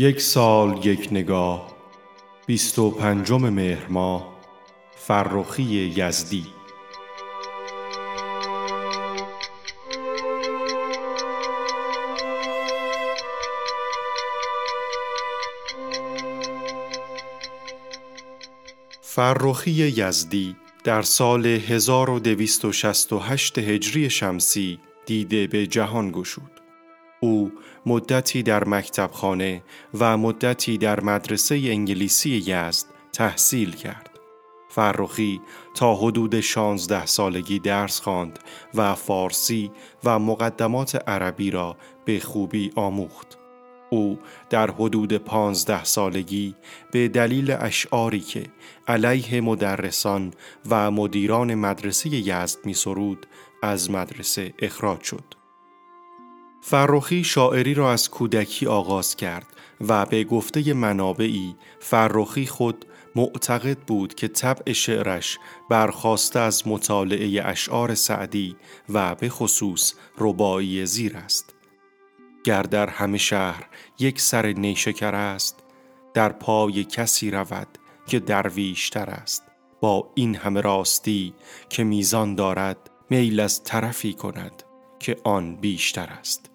یک سال یک نگاه بیست و پنجم مهر ماه فرخی یزدی فرخی یزدی در سال 1268 هجری شمسی دیده به جهان گشود. او مدتی در مکتبخانه و مدتی در مدرسه انگلیسی یزد تحصیل کرد. فرخی تا حدود 16 سالگی درس خواند و فارسی و مقدمات عربی را به خوبی آموخت. او در حدود پانزده سالگی به دلیل اشعاری که علیه مدرسان و مدیران مدرسه یزد می سرود از مدرسه اخراج شد. فرخی شاعری را از کودکی آغاز کرد و به گفته منابعی فرخی خود معتقد بود که طبع شعرش برخواسته از مطالعه اشعار سعدی و به خصوص ربایی زیر است. گر در همه شهر یک سر نیشکر است در پای کسی رود که درویشتر است با این همه راستی که میزان دارد میل از طرفی کند که آن بیشتر است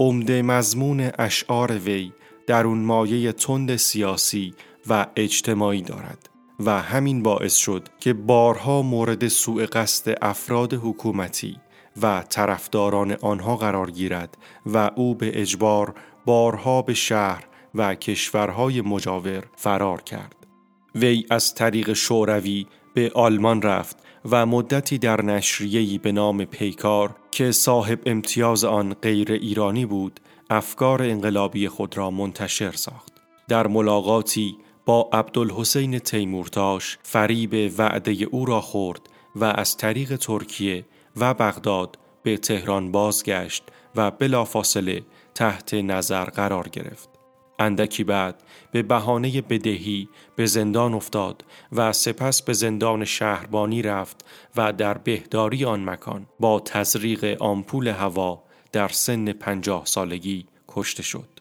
عمده مضمون اشعار وی در اون مایه تند سیاسی و اجتماعی دارد و همین باعث شد که بارها مورد سوء قصد افراد حکومتی و طرفداران آنها قرار گیرد و او به اجبار بارها به شهر و کشورهای مجاور فرار کرد. وی از طریق شوروی به آلمان رفت و مدتی در نشریه‌ای به نام پیکار که صاحب امتیاز آن غیر ایرانی بود افکار انقلابی خود را منتشر ساخت. در ملاقاتی با عبدالحسین تیمورتاش فریب وعده او را خورد و از طریق ترکیه و بغداد به تهران بازگشت و بلافاصله تحت نظر قرار گرفت. اندکی بعد به بهانه بدهی به زندان افتاد و سپس به زندان شهربانی رفت و در بهداری آن مکان با تزریق آمپول هوا در سن پنجاه سالگی کشته شد.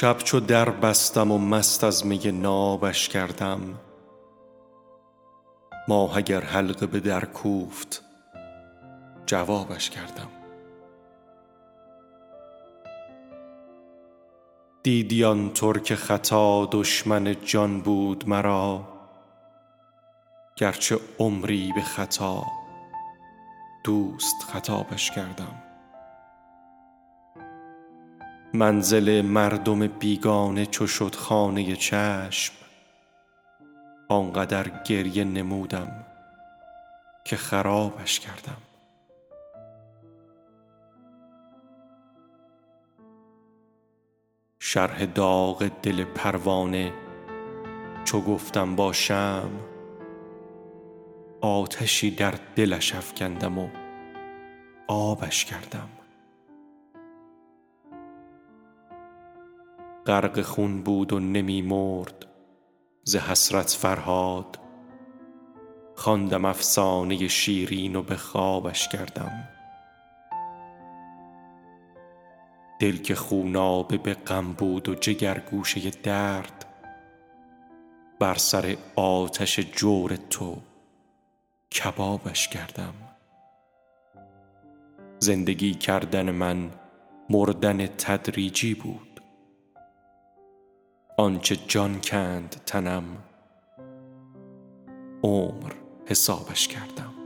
شب چو در بستم و مست از می نابش کردم. ماه اگر حلقه به در کوفت جوابش کردم. دیدی آن ترک خطا دشمن جان بود مرا گرچه عمری به خطا دوست خطابش کردم. منزل مردم بیگانه چو شد خانه چشم آنقدر گریه نمودم که خرابش کردم. شرح داغ دل پروانه چو گفتم باشم آتشی در دلش افکندم و آبش کردم. غرق خون بود و نمی مرد. ز حسرت فرهاد خواندم افسانه شیرین و به خوابش کردم. دل که خونابه به غم بود و جگر گوشه درد بر سر آتش جور تو کبابش کردم. زندگی کردن من مردن تدریجی بود. آنچه جان کند تنم. عمر حسابش کردم.